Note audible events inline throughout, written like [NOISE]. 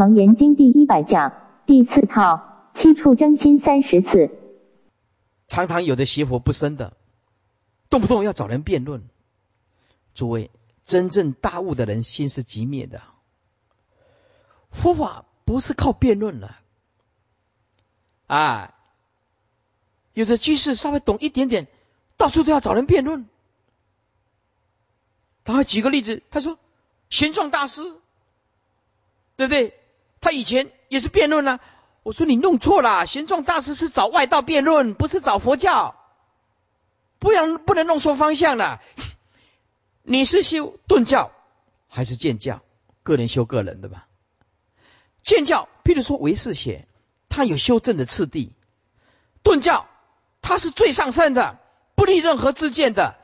楞严经第一百讲第四套七处真心三十次。常常有的邪佛不生的，动不动要找人辩论。诸位，真正大悟的人心是极灭的。佛法不是靠辩论了，啊，有的居士稍微懂一点点，到处都要找人辩论。他会举个例子，他说玄奘大师，对不对？他以前也是辩论啊。我说你弄错了，玄奘大师是找外道辩论，不是找佛教，不然不能弄错方向了。你是修顿教还是见教？个人修个人的吧。见教，譬如说唯识学，它有修正的次第；顿教，它是最上圣的，不立任何自见的，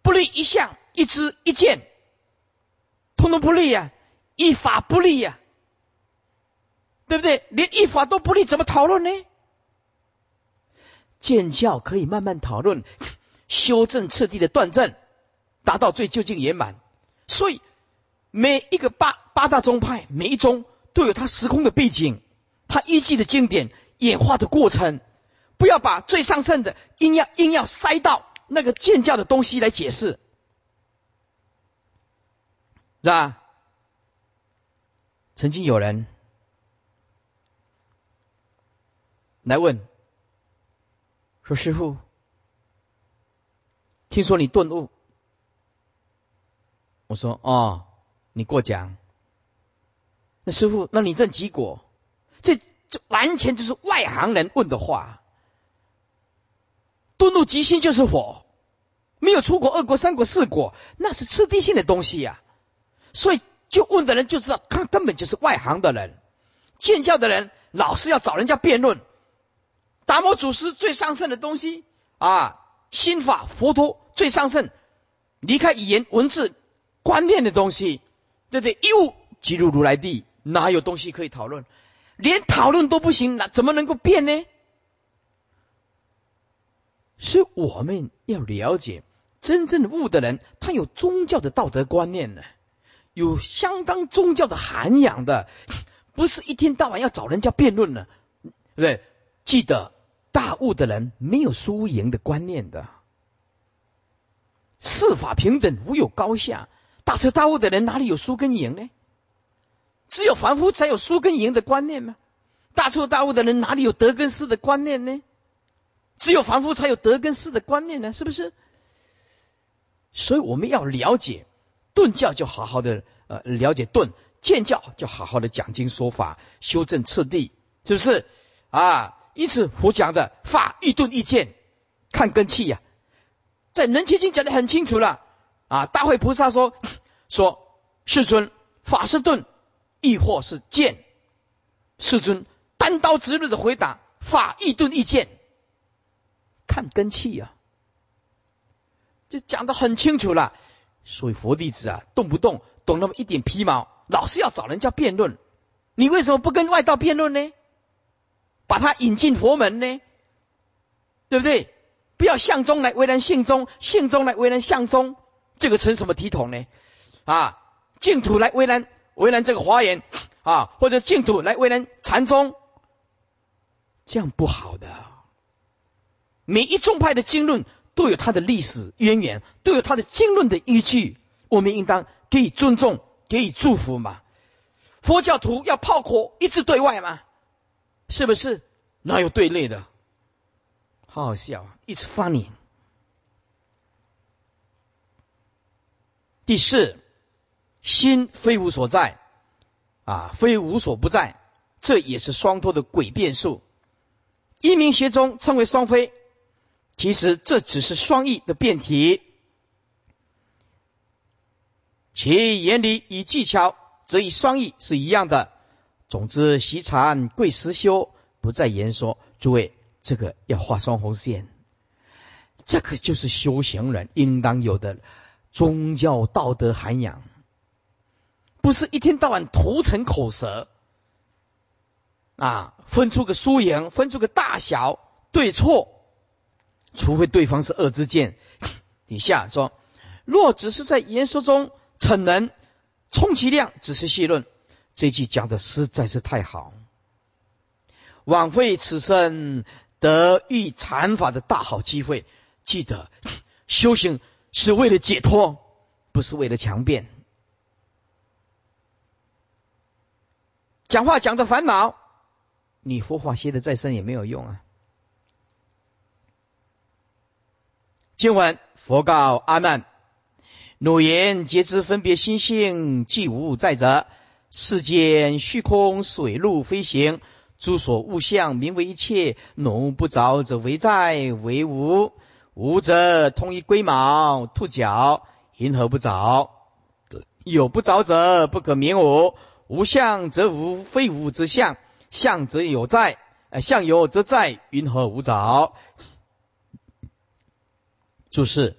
不立一相、一知、一见，通通不立呀，一法不立呀。对不对？连一法都不立，怎么讨论呢？见教可以慢慢讨论，修正彻底的断正，达到最究竟圆满。所以每一个八八大宗派，每一宗都有它时空的背景，它依据的经典演化的过程。不要把最上圣的硬要硬要塞到那个见教的东西来解释，是吧？曾经有人。来问，说师傅，听说你顿悟。我说哦，你过奖。那师傅，那你这几果？这这完全就是外行人问的话。顿悟即心就是火，没有出国二国三国四国，那是次第性的东西呀。所以就问的人就知道，他根本就是外行的人。见教的人老是要找人家辩论。达摩祖师最上圣的东西啊，心法佛陀最上圣，离开语言文字观念的东西，对不对？一物即入如来地，哪有东西可以讨论？连讨论都不行，那怎么能够变呢？所以我们要了解，真正悟的人，他有宗教的道德观念呢，有相当宗教的涵养的，不是一天到晚要找人家辩论呢，对不对？记得。大悟的人没有输赢的观念的，四法平等，无有高下。大彻大悟的人哪里有输跟赢呢？只有凡夫才有输跟赢的观念吗？大彻大悟的人哪里有得跟失的观念呢？只有凡夫才有得跟失的观念呢？是不是？所以我们要了解顿教，就好好的呃了解顿；见教就好好的讲经说法，修正次第，是不是啊？因此，佛讲的法一顿一见，看根器呀，在《人切经》讲的很清楚了啊。大会菩萨说：“ [COUGHS] 说世尊，法是顿，亦或是见。”世尊单刀直入的回答：“法一顿一见，看根器呀。”这讲的很清楚了。所以佛弟子啊，动不动懂那么一点皮毛，老是要找人家辩论，你为什么不跟外道辩论呢？把他引进佛门呢，对不对？不要相中来为人性中，性中来为人相中，这个成什么体统呢？啊，净土来为人为人这个华严啊，或者净土来为人禅宗，这样不好的。每一宗派的经论都有它的历史渊源，都有它的经论的依据，我们应当给予尊重，给予祝福嘛。佛教徒要炮火一致对外嘛。是不是？哪有对立的？好好笑啊！It's funny。第四，心非无所在啊，非无所不在，这也是双脱的诡辩术。一名学中称为双非，其实这只是双翼的辩题。其原理与技巧则与双翼是一样的。总之，习禅贵实修，不再言说。诸位，这个要画双红线，这个就是修行人应当有的宗教道德涵养，不是一天到晚涂成口舌啊，分出个输赢，分出个大小对错，除非对方是恶之见。[COUGHS] 底下说，若只是在言说中逞能，充其量只是戏论。这句讲的实在是太好，枉费此生得遇禅法的大好机会。记得修行是为了解脱，不是为了强辩。讲话讲的烦恼，你佛法学的再深也没有用啊。今晚佛告阿难：汝言皆知分别心性，既无在者。世间虚空水陆飞行，诸所物象，名为一切。浓不着者为在为无，无则通一龟毛兔角，银河不着？有不着者不可名无。无相则无非无之相，相则有在，相有则在，云何无着？注释：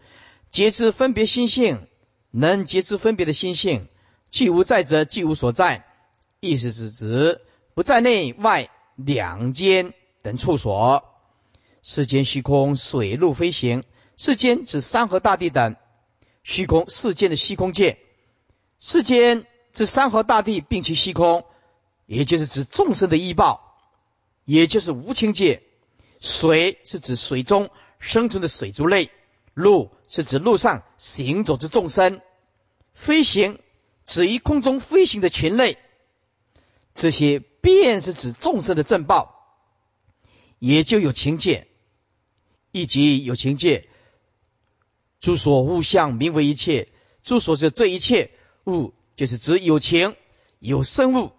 皆知分别心性，能皆知分别的心性。既无在者，既无所在。意思是指不在内外两间等处所。世间虚空，水陆飞行。世间指山河大地等虚空，世间的虚空界。世间指山河大地，并其虚空，也就是指众生的依报，也就是无情界。水是指水中生存的水族类，路是指路上行走之众生，飞行。指于空中飞行的群类，这些便是指众生的正报，也就有情界，以及有情界。诸所物相名为一切，诸所这这一切物，就是指有情有生物。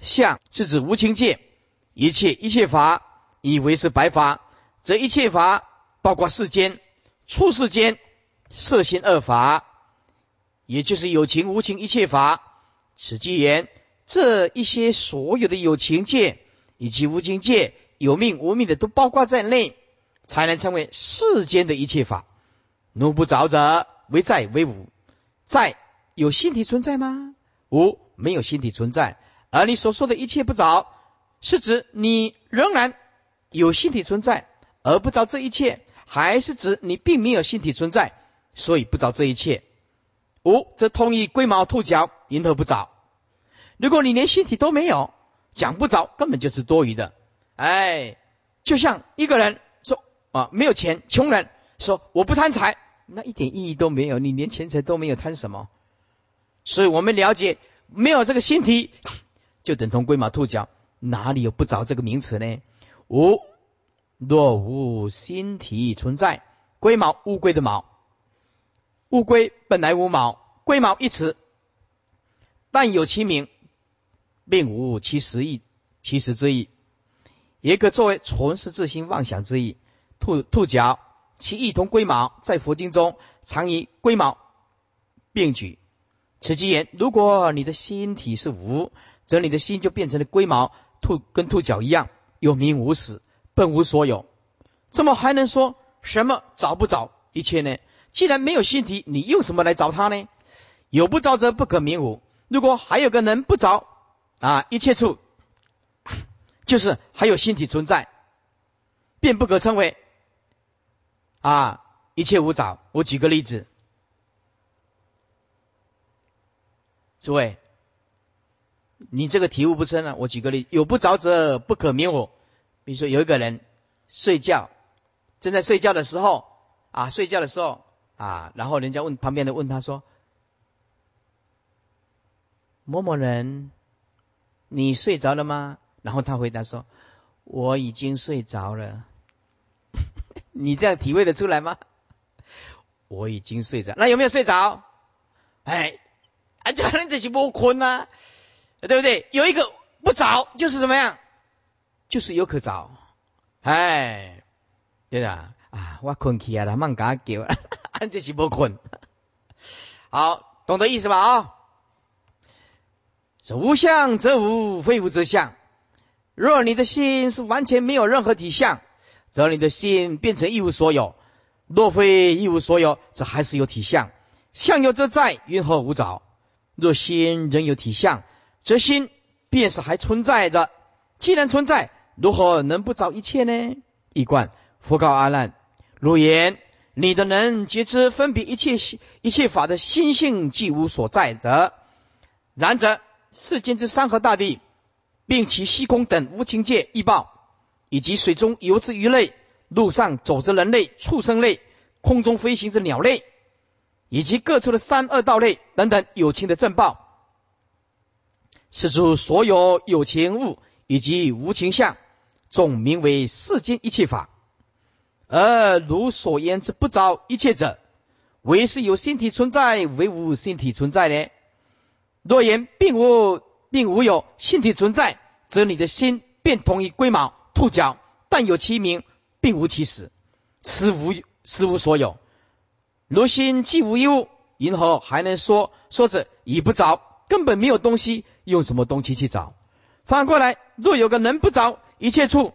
相是指无情界，一切一切法以为是白法，则一切法包括世间、出世间、色心二法。也就是有情无情一切法，此即言这一些所有的有情界以及无情界，有命无命的都包括在内，才能称为世间的一切法。奴不着者为在为无，在有心体存在吗？无，没有心体存在。而你所说的一切不着，是指你仍然有心体存在，而不着这一切，还是指你并没有心体存在，所以不着这一切？五则通义龟毛兔角，迎头不着。如果你连心体都没有，讲不着，根本就是多余的。哎，就像一个人说啊，没有钱，穷人说我不贪财，那一点意义都没有。你连钱财都没有，贪什么？所以我们了解，没有这个心体，就等同龟毛兔角，哪里有不着这个名词呢？五若无心体存在，龟毛乌龟的毛。乌龟本来无毛，龟毛一词，但有其名，并无其实意，其实之意，也可作为纯是自心妄想之意。兔兔角，其异同龟毛，在佛经中常以龟毛并举。此即言，如果你的心体是无，则你的心就变成了龟毛，兔跟兔角一样，有名无实，本无所有。这么还能说什么找不找一切呢？既然没有心体，你用什么来找他呢？有不着则不可名无。如果还有个人不着啊，一切处 [COUGHS] 就是还有心体存在，便不可称为啊一切无着。我举个例子，诸位，你这个体悟不深啊。我举个例，有不着则不可名无。比如说有一个人睡觉，正在睡觉的时候啊，睡觉的时候。啊，然后人家问旁边的问他说：“某某人，你睡着了吗？”然后他回答说：“我已经睡着了。[LAUGHS] ”你这样体会得出来吗？我已经睡着，那有没有睡着？哎，啊，可能这是不困啊，对不对？有一个不着，就是怎么样？就是有可着，哎，对的啊，我困起来了，慢加叫。看这是不困，好，懂得意思吧？啊，是无相则无，非无则相。若你的心是完全没有任何体相，则你的心变成一无所有；若非一无所有，则还是有体相。相有则在，云何无着？若心仍有体相，则心便是还存在着。既然存在，如何能不着一切呢？一观佛告阿难：如言。你的能觉知分别一切一切法的心性，既无所在者，然则世间之山河大地，并其虚空等无情界异报，以及水中游之鱼类、路上走之人类、畜生类、空中飞行之鸟类，以及各处的三恶道类等等有情的正报，是诸所有有情物以及无情相，总名为世间一切法。而如所言之不着一切者，唯是有心体存在，唯无心体存在呢？若言并无，并无有性体存在，则你的心便同于龟毛、兔角，但有其名，并无其实，此无实无所有。如心既无一物，因何还能说说着已不着？根本没有东西，用什么东西去找？反过来，若有个人不着一切处，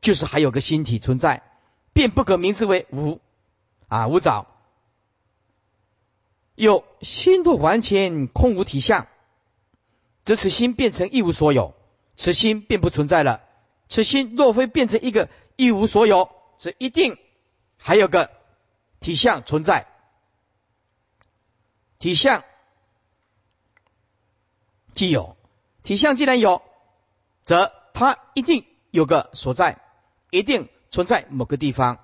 就是还有个心体存在，便不可名之为无啊无着。有心度完全空无体相，则此心变成一无所有，此心便不存在了。此心若非变成一个一无所有，则一定还有个体相存在。体相既有，体相既然有，则它一定有个所在，一定存在某个地方。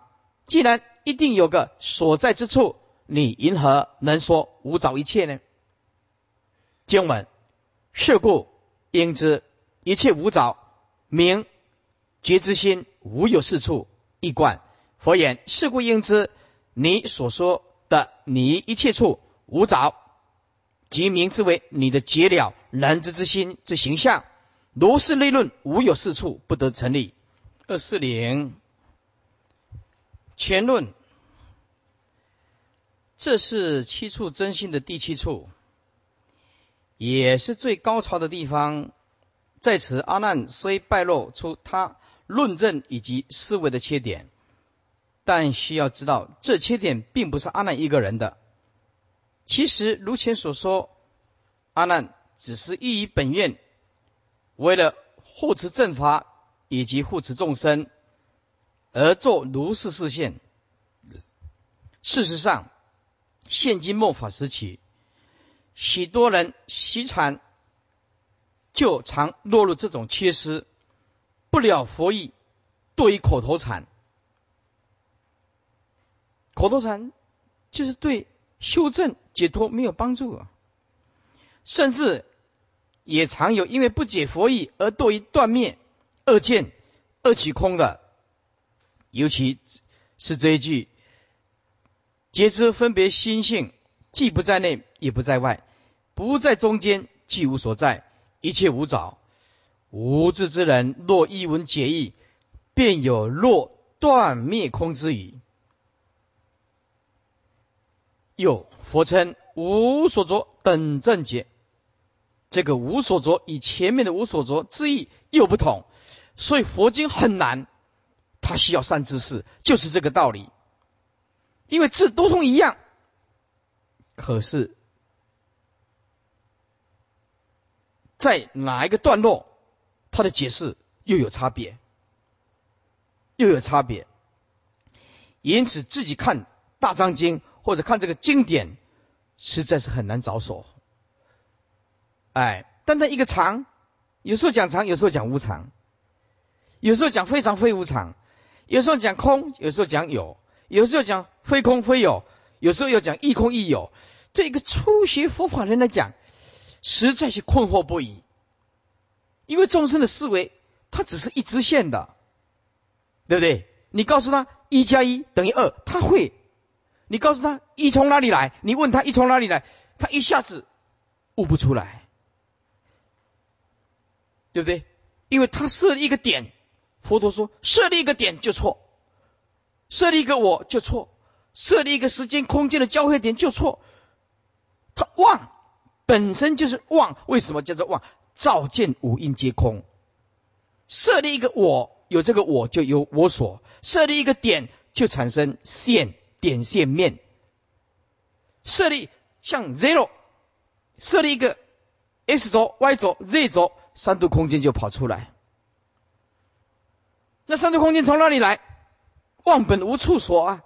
既然一定有个所在之处。你因何能说无找一切呢？经文是故应知一切无找，名觉之心无有是处一观。佛言是故应知你所说的你一切处无找，即名之为你的结了人之之心之形象。如是类论无有是处不得成立。二四零前论。这是七处真心的第七处，也是最高潮的地方。在此，阿难虽败露出他论证以及思维的缺点，但需要知道，这缺点并不是阿难一个人的。其实，如前所说，阿难只是依于本愿，为了护持正法以及护持众生而做如是视线。事实上，现今末法时期，许多人习禅就常落入这种缺失，不了佛意，多于口头禅。口头禅就是对修正解脱没有帮助啊，甚至也常有因为不解佛意而堕于断灭、二见、二取空的，尤其是这一句。皆知分别心性，既不在内，也不在外，不在中间，既无所在，一切无着。无智之人，若一闻解义，便有若断灭空之语。又佛称无所着等正解，这个无所着与前面的无所着之意又不同，所以佛经很难，它需要善知识，就是这个道理。因为字都通一样，可是，在哪一个段落，它的解释又有差别，又有差别。因此，自己看《大藏经》或者看这个经典，实在是很难着手。哎，单单一个常，有时候讲常，有时候讲无常，有时候讲非常非无常，有时候讲空，有时候讲有。有时候讲非空非有，有时候又讲亦空亦有。对一个初学佛法人来讲，实在是困惑不已。因为众生的思维，它只是一直线的，对不对？你告诉他一加一等于二，他会；你告诉他一从哪里来，你问他一从哪里来，他一下子悟不出来，对不对？因为他设立一个点，佛陀说设立一个点就错。设立一个我就错，设立一个时间空间的交汇点就错。他妄本身就是妄，为什么叫做妄？照见五蕴皆空。设立一个我，有这个我就有我所。设立一个点，就产生线点线面。设立像 zero，设立一个 x 轴、y 轴、z 轴，三度空间就跑出来。那三度空间从哪里来？忘本无处所啊！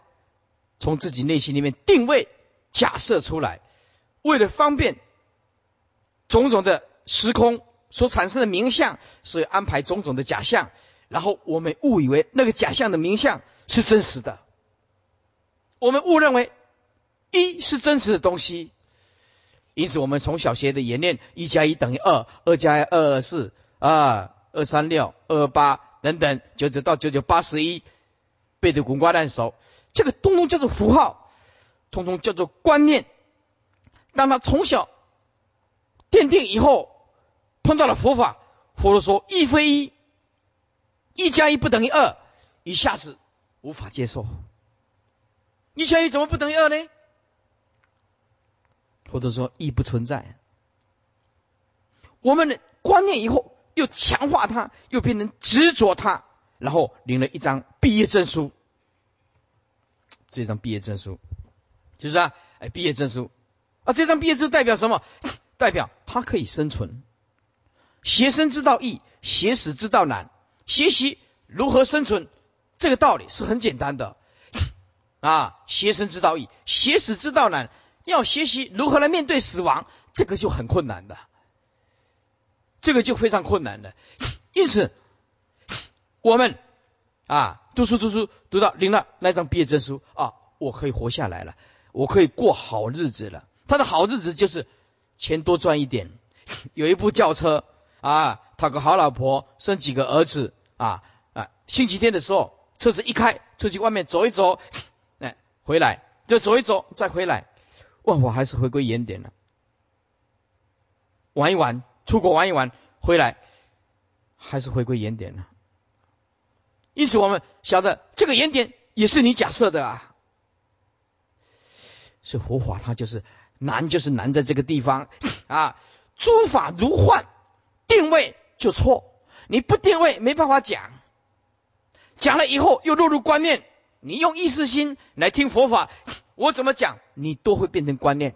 从自己内心里面定位、假设出来，为了方便种种的时空所产生的名相，所以安排种种的假象，然后我们误以为那个假象的名相是真实的，我们误认为一是真实的东西，因此我们从小学的演练一加一等于二，二加二二四啊，二三六二八等等，九九到九九八十一，背得滚瓜烂熟，这个通通叫做符号，通通叫做观念。当他从小奠定以后，碰到了佛法，佛陀说一非一，一加一不等于二，一下子无法接受。一加一怎么不等于二呢？佛陀说一不存在。我们的观念以后又强化它，又变成执着它，然后领了一张毕业证书。这张毕业证书，就是啊，哎，毕业证书。啊，这张毕业证代表什么？代表他可以生存。学生之道易，学死之道难。学习如何生存，这个道理是很简单的。啊，学生之道易，学死之道难。要学习如何来面对死亡，这个就很困难的。这个就非常困难的。因此，我们啊，读书读书读到领了那张毕业证书啊，我可以活下来了，我可以过好日子了。他的好日子就是钱多赚一点，有一部轿车啊，讨个好老婆，生几个儿子啊啊！星期天的时候，车子一开出去外面走一走，哎，回来就走一走再回来，万法还是回归原点了。玩一玩，出国玩一玩，回来还是回归原点了。因此，我们晓得这个原点也是你假设的啊，是佛法，它就是。难就是难在这个地方啊！诸法如幻，定位就错。你不定位，没办法讲。讲了以后又落入观念。你用意识心来听佛法，我怎么讲，你都会变成观念。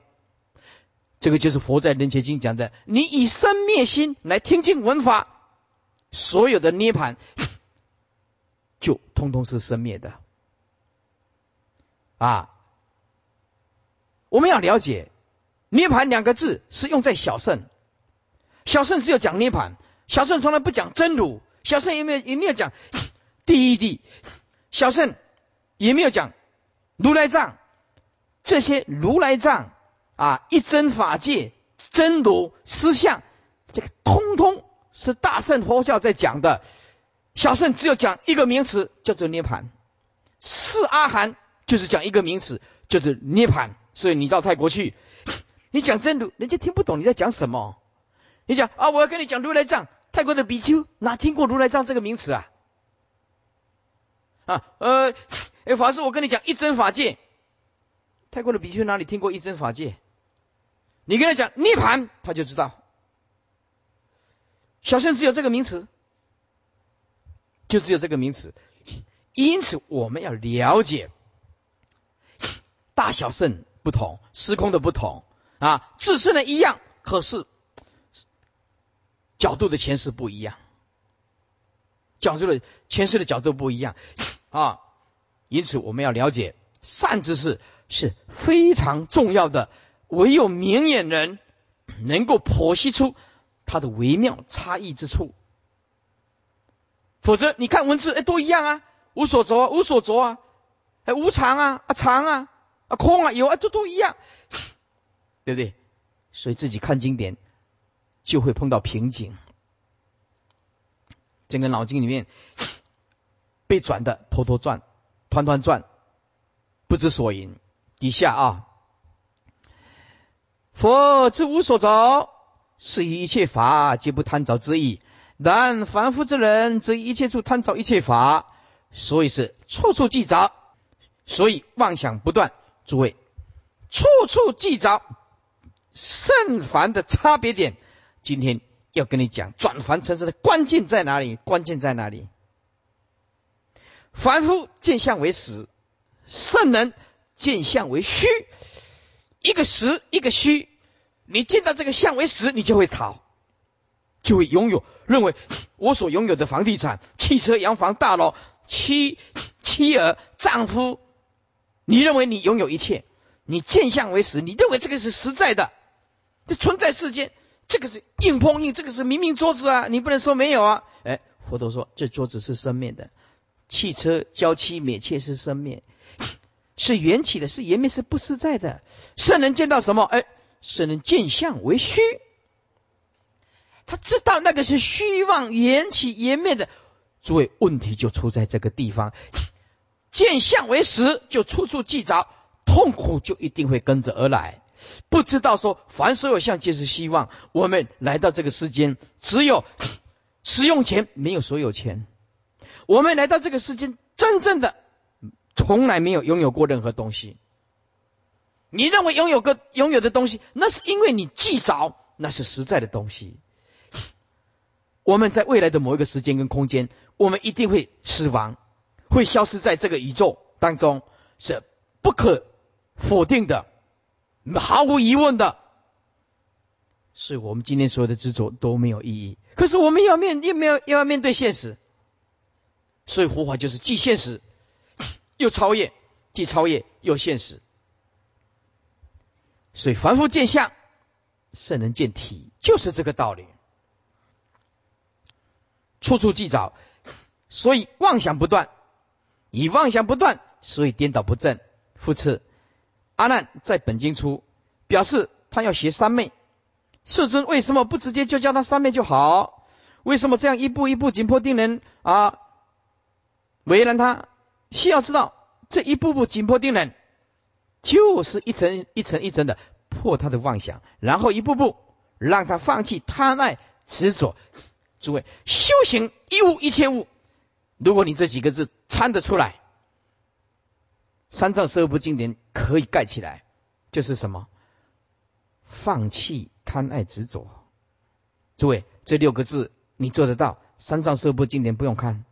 这个就是佛在《人间经》讲的：你以生灭心来听经闻法，所有的涅盘 [LAUGHS] 就通通是生灭的啊！我们要了解。涅盘两个字是用在小圣，小圣只有讲涅盘，小圣从来不讲真如，小圣也没有也没有讲 [LAUGHS] 第一地，小圣也没有讲如来藏，这些如来藏啊一真法界真如实相，这个通通是大圣佛教在讲的，小圣只有讲一个名词叫做涅盘，四阿含就是讲一个名词叫做涅盘，所以你到泰国去。[LAUGHS] 你讲真如，人家听不懂你在讲什么。你讲啊，我要跟你讲如来藏，泰国的比丘哪听过如来藏这个名词啊？啊，呃，[LAUGHS] 哎，法师，我跟你讲一真法界，泰国的比丘哪里听过一真法界？你跟他讲涅盘，他就知道。小圣只有这个名词，就只有这个名词。因此，我们要了解大小圣不同，时空的不同。啊，自身的一样，可是角度的前世不一样，讲述的前世的角度不一样啊，因此我们要了解善知识是非常重要的，唯有明眼人能够剖析出它的微妙差异之处，否则你看文字哎都一样啊，无所着啊无所着啊，哎无常啊啊常啊啊空啊有啊这都一样。[SIGHS] 对不对？所以自己看经典就会碰到瓶颈，整个脑筋里面被转的头头转、团团转，不知所云。底下啊，佛之无所着，是以一切法皆不贪着之意；然凡夫之人，则一切处贪着一切法，所以是处处记着，所以妄想不断。诸位，处处记着。圣凡的差别点，今天要跟你讲转凡成圣的关键在哪里？关键在哪里？凡夫见相为实，圣人见相为虚。一个实，一个虚。你见到这个相为实，你就会吵，就会拥有认为我所拥有的房地产、汽车、洋房、大楼、妻妻儿、丈夫，你认为你拥有一切？你见相为实，你认为这个是实在的。这存在世间，这个是硬碰硬，这个是明明桌子啊，你不能说没有啊。哎，佛陀说这桌子是生灭的，汽车交期灭切是生灭，是缘起的，是颜灭是不实在的。圣人见到什么？哎，圣人见相为虚，他知道那个是虚妄缘起颜灭的。诸位，问题就出在这个地方，见相为实，就处处记着，痛苦就一定会跟着而来。不知道说，凡所有相皆是希望。我们来到这个世间，只有使用钱，没有所有钱。我们来到这个世间，真正的从来没有拥有过任何东西。你认为拥有个拥有的东西，那是因为你记着，那是实在的东西。我们在未来的某一个时间跟空间，我们一定会死亡，会消失在这个宇宙当中，是不可否定的。毫无疑问的，是我们今天所有的执着都没有意义。可是我们要面，又没有又要面对现实，所以佛法就是既现实又超越，既超越又现实。所以凡夫见相，圣人见体，就是这个道理。处处记找，所以妄想不断，以妄想不断，所以颠倒不正，复次。阿难在本经出表示，他要学三昧。世尊为什么不直接就教他三昧就好？为什么这样一步一步紧迫定人啊？为难他，需要知道这一步步紧迫定人，就是一层一层一层的破他的妄想，然后一步步让他放弃贪爱执着。诸位，修行一物一切物，如果你这几个字参得出来。三藏十二部经典可以盖起来，就是什么？放弃贪爱执着。诸位，这六个字你做得到？三藏十二部经典不用看，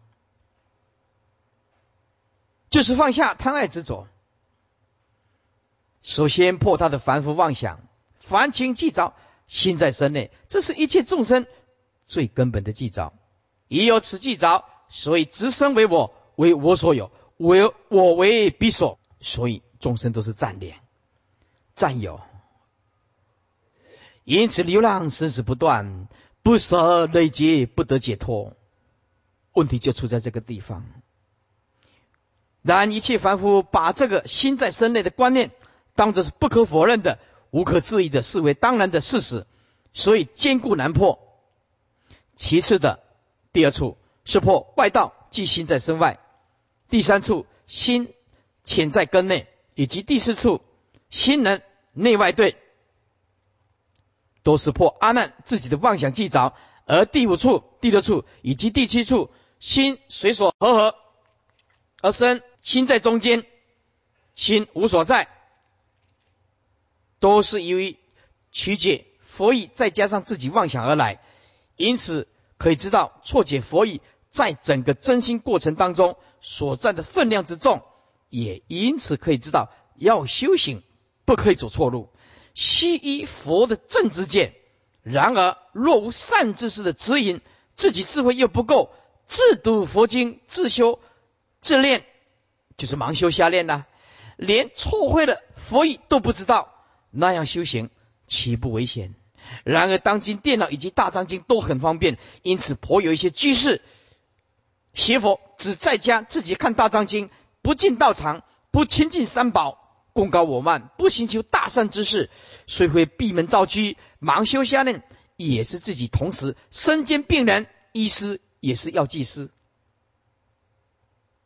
就是放下贪爱执着。首先破他的凡夫妄想，凡情既着，心在身内，这是一切众生最根本的记着。已有此记着，所以执身为我，为我所有。为我为彼所，所以众生都是占领、占有，因此流浪生死不断，不舍累劫不得解脱。问题就出在这个地方。然一切凡夫把这个心在身内的观念当作是不可否认的、无可置疑的，视为当然的事实，所以坚固难破。其次的第二处是破外道，即心在身外。第三处心潜在根内，以及第四处心能内外对，都是破阿难自己的妄想记着；而第五处、第六处以及第七处心随所合合而生，心在中间，心无所在，都是由于曲解佛意，再加上自己妄想而来。因此可以知道错解佛意。在整个真心过程当中所占的分量之重，也因此可以知道，要修行不可以走错路，悉依佛的正知见。然而若无善知识的指引，自己智慧又不够，自读佛经、自修、自练，就是盲修瞎练呐，连错会了佛意都不知道，那样修行岂不危险？然而当今电脑以及大藏经都很方便，因此颇有一些居士。邪佛只在家自己看大藏经，不进道场，不亲近三宝，功高我慢，不寻求大善之事，虽会闭门造车，盲修瞎念，也是自己同时身兼病人、医师，也是药剂师。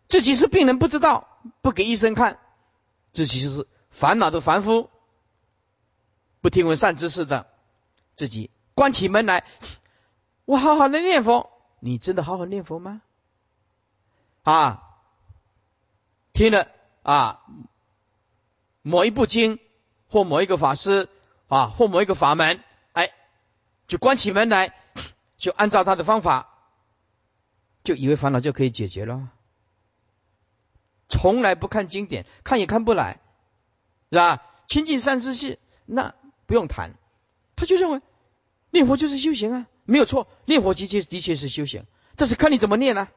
自己是病人不知道，不给医生看，自己是烦恼的凡夫，不听闻善知识的，自己关起门来，我好好的念佛，你真的好好念佛吗？啊，听了啊，某一部经或某一个法师啊或某一个法门，哎，就关起门来，就按照他的方法，就以为烦恼就可以解决了。从来不看经典，看也看不来，是吧？亲近善知识，那不用谈，他就认为念佛就是修行啊，没有错，念佛的确的确是修行，但是看你怎么念呢？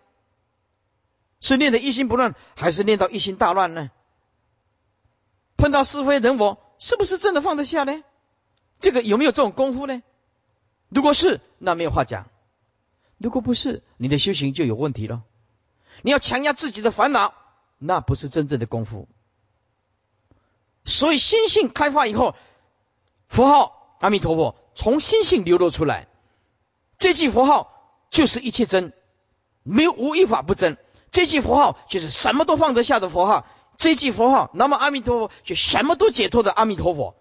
是念的一心不乱，还是念到一心大乱呢？碰到是非人我，是不是真的放得下呢？这个有没有这种功夫呢？如果是，那没有话讲；如果不是，你的修行就有问题了。你要强压自己的烦恼，那不是真正的功夫。所以心性开发以后，符号阿弥陀佛从心性流露出来，这句佛号就是一切真，没有无一法不真。这句佛号就是什么都放得下的佛号。这句佛号，那么阿弥陀佛就什么都解脱的阿弥陀佛，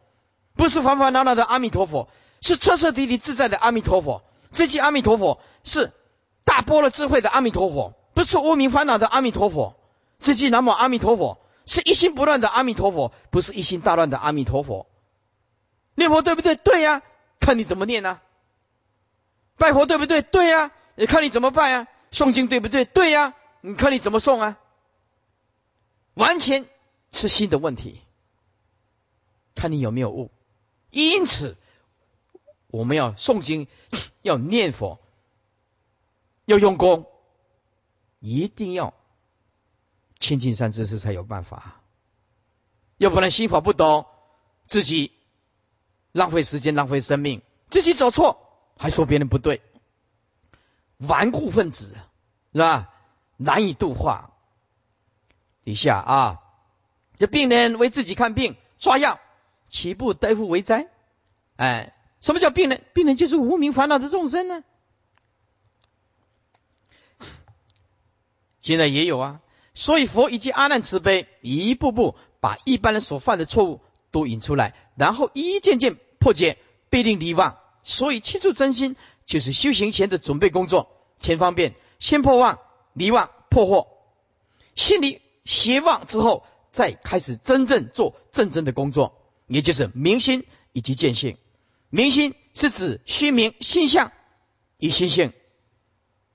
不是烦烦恼恼的阿弥陀佛，是彻彻底底自在的阿弥陀佛。这句阿弥陀佛是大波罗智慧的阿弥陀佛，不是无名烦恼的阿弥陀佛。这句南无阿弥陀佛是一心不乱的阿弥陀佛，不是一心大乱的阿弥陀佛。念佛对不对？对呀，看你怎么念呢？拜佛对不对？对呀，你看你怎么拜啊。诵经对不对？对呀，你看你怎么诵啊。完全是心的问题，看你有没有悟。因此，我们要诵经，要念佛，要用功，一定要亲近善知识才有办法。要不然心法不懂，自己浪费时间、浪费生命，自己走错还说别人不对，顽固分子是吧？难以度化。一下啊，这病人为自己看病抓药，岂不大夫为灾？哎，什么叫病人？病人就是无名烦恼的众生呢。现在也有啊，所以佛以及阿难慈悲，一步步把一般人所犯的错误都引出来，然后一件件破解，必定离妄。所以七处真心就是修行前的准备工作，前方便先破妄，离妄破惑，心里。邪妄之后，再开始真正做正真的工作，也就是明心以及见性。明心是指虚明心相与心性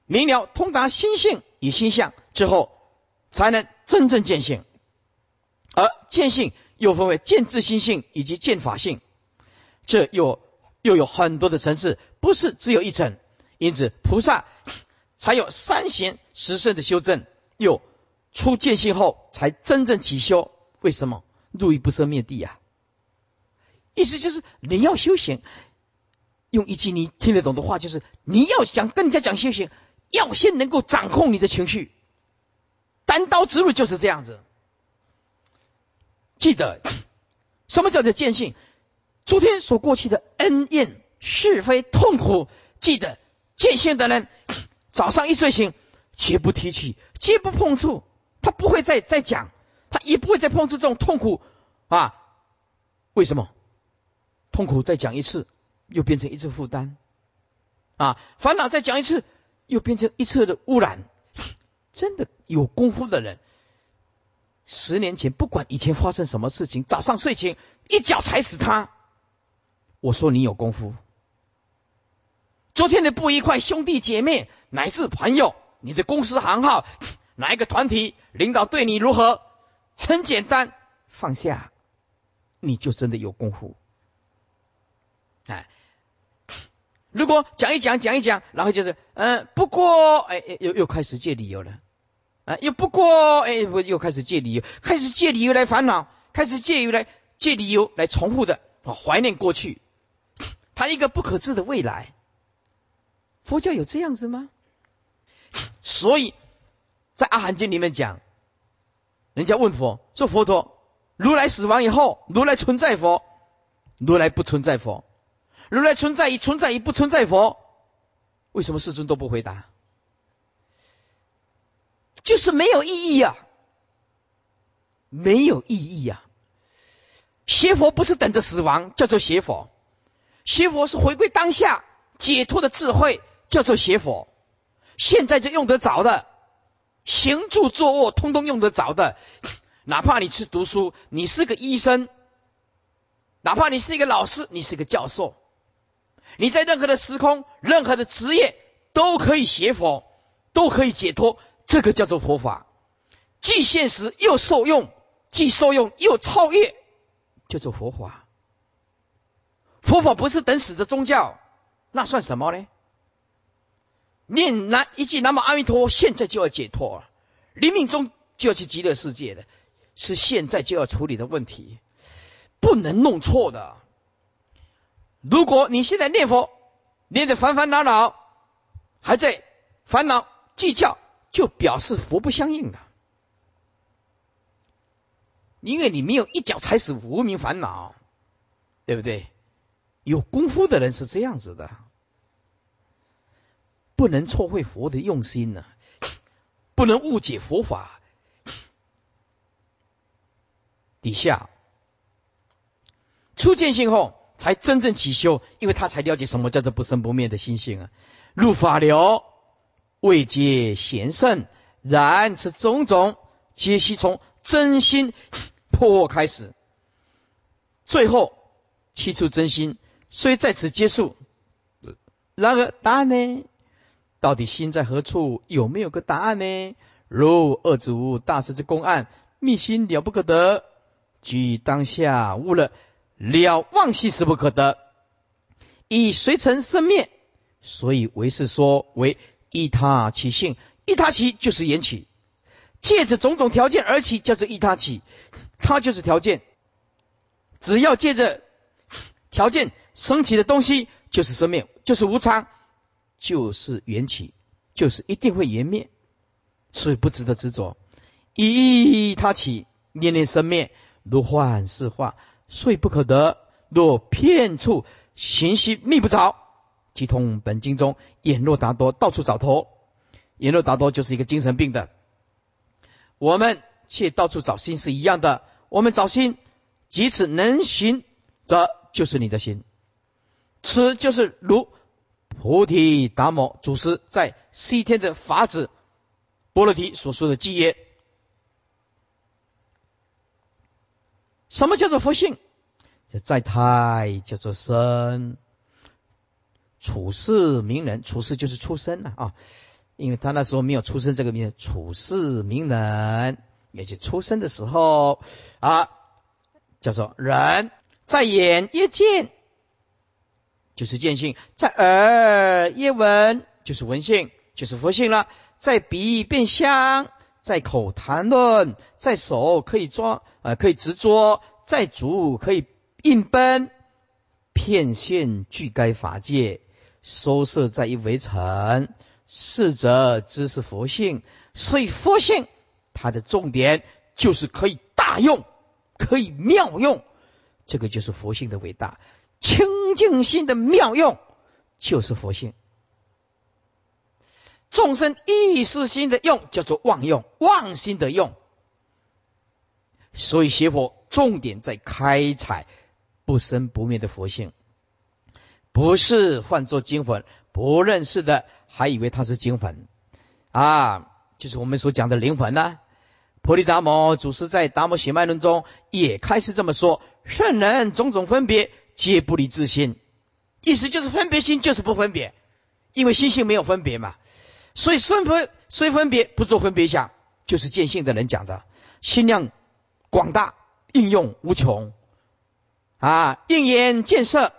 明了通达心性与心相之后，才能真正见性。而见性又分为见自心性以及见法性，这又又有很多的层次，不是只有一层。因此，菩萨才有三贤十圣的修正，又。出见性后，才真正起修。为什么入狱不生灭地呀？意思就是你要修行，用一句你听得懂的话，就是你要想跟人家讲修行，要先能够掌控你的情绪。单刀直入就是这样子。记得什么叫做见性？昨天所过去的恩怨是非痛苦，记得见性的人，早上一睡醒，绝不提起，绝不碰触。他不会再再讲，他也不会再碰触这种痛苦啊？为什么？痛苦再讲一次，又变成一次负担啊！烦恼再讲一次，又变成一次的污染。真的有功夫的人，十年前不管以前发生什么事情，早上睡醒一脚踩死他。我说你有功夫。昨天的不愉快，兄弟姐妹乃至朋友，你的公司行号。哪一个团体领导对你如何？很简单，放下，你就真的有功夫。哎，如果讲一讲，讲一讲，然后就是，嗯，不过，哎，又又开始借理由了，啊，又不过，哎，我又开始借理由，开始借理由来烦恼，开始借由来借理由来重复的啊，怀念过去，谈一个不可知的未来。佛教有这样子吗？所以。在《阿含经》里面讲，人家问佛说：“佛陀，如来死亡以后，如来存在佛，如来不存在佛，如来存在与存在与不存在佛，为什么世尊都不回答？就是没有意义呀，没有意义呀。邪佛不是等着死亡，叫做邪佛；邪佛是回归当下解脱的智慧，叫做邪佛。现在就用得着的。”行住坐卧，通通用得着的。哪怕你去读书，你是个医生；哪怕你是一个老师，你是个教授，你在任何的时空、任何的职业都可以学佛，都可以解脱。这个叫做佛法，既现实又受用，既受用又超越，叫做佛法。佛法不是等死的宗教，那算什么呢？念南一句南无阿弥陀，现在就要解脱了，临命中就要去极乐世界的，是现在就要处理的问题，不能弄错的。如果你现在念佛，念的烦烦恼恼，还在烦恼计较，就表示佛不相应了。因为你没有一脚踩死无名烦恼，对不对？有功夫的人是这样子的，不能错会佛的用心呢，不能误解佛法。底下初见性后，才真正起修，因为他才了解什么叫做不生不灭的心性啊。入法流，未皆贤圣，然此种种，皆悉从真心。破开始，最后七处真心虽在此结束，然而答案呢？到底心在何处？有没有个答案呢？如二祖大师之公案，密心了不可得，居当下悟了了忘息时不可得，以随尘生灭，所以为是说为一他起性，一他起就是缘起。借着种种条件而起，叫做一他起，它就是条件。只要借着条件升起的东西，就是生灭，就是无常，就是缘起，就是一定会缘灭，所以不值得执着。一他起，念念生灭，如幻似化，所以不可得。若片处行息觅不着，即通本经中眼若达多，到处找头。眼若达多就是一个精神病的。我们却到处找心是一样的。我们找心，即此能寻，则就是你的心。此就是如菩提达摩祖师在西天的法子波罗提所说的基业。什么叫做佛性？在胎叫做生。处世名人，处世就是出生了啊。因为他那时候没有出生这个名，处世名人，也就出生的时候啊，叫做人，在眼一见，就是见性；在耳也闻，就是闻性，就是佛性了；在鼻变香，在口谈论，在手可以抓呃，可以执着；在足可以应奔，片现具该法界，收摄在一围城。是则知是佛性，所以佛性它的重点就是可以大用，可以妙用，这个就是佛性的伟大。清净心的妙用就是佛性，众生意识心的用叫做妄用，妄心的用。所以学佛重点在开采不生不灭的佛性，不是换作精魂不认识的。还以为他是精魂啊，就是我们所讲的灵魂呢。婆利达摩祖师在《达摩血脉论》中也开始这么说：圣人种种分别，皆不离自心。意思就是分别心就是不分别，因为心性没有分别嘛。所以分分虽分别，不做分别想，就是见性的人讲的。心量广大，应用无穷啊！应眼见色，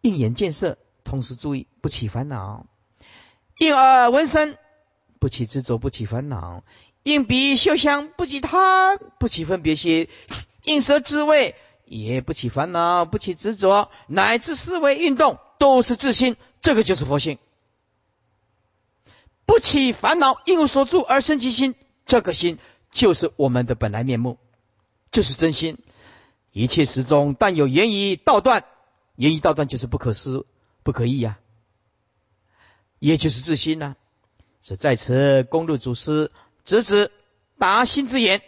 应眼见色。同时注意不起烦恼，应耳闻声不起执着，不起烦恼；应鼻嗅香不起贪，不起分别心；应舌滋味也不起烦恼，不起执着，乃至思维运动都是自心，这个就是佛性。不起烦恼，应无所住而生其心，这个心就是我们的本来面目，就是真心。一切时中但有言语道断，言语道断就是不可思。不可以呀，也就是自心呐。是在此公路祖师直指达心之言：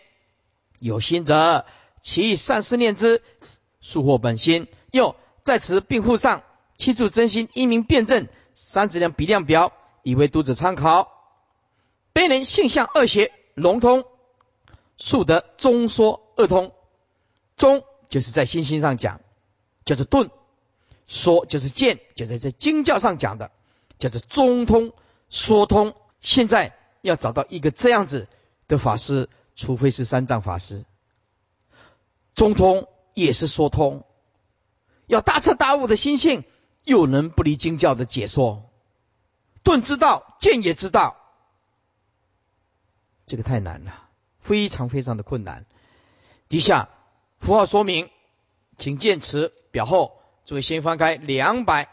有心者，其善思念之，速获本心。又在此并附上七处真心一名辩证三质量比量表，以为读者参考。悲人性相二邪融通，速得中说二通。中就是在心性上讲，叫做顿。说就是见，就在这经教上讲的，叫做中通说通。现在要找到一个这样子的法师，除非是三藏法师。中通也是说通，要大彻大悟的心性，又能不离经教的解说。顿知道，见也知道，这个太难了，非常非常的困难。底下符号说明，请见词表后。诸位先翻开两百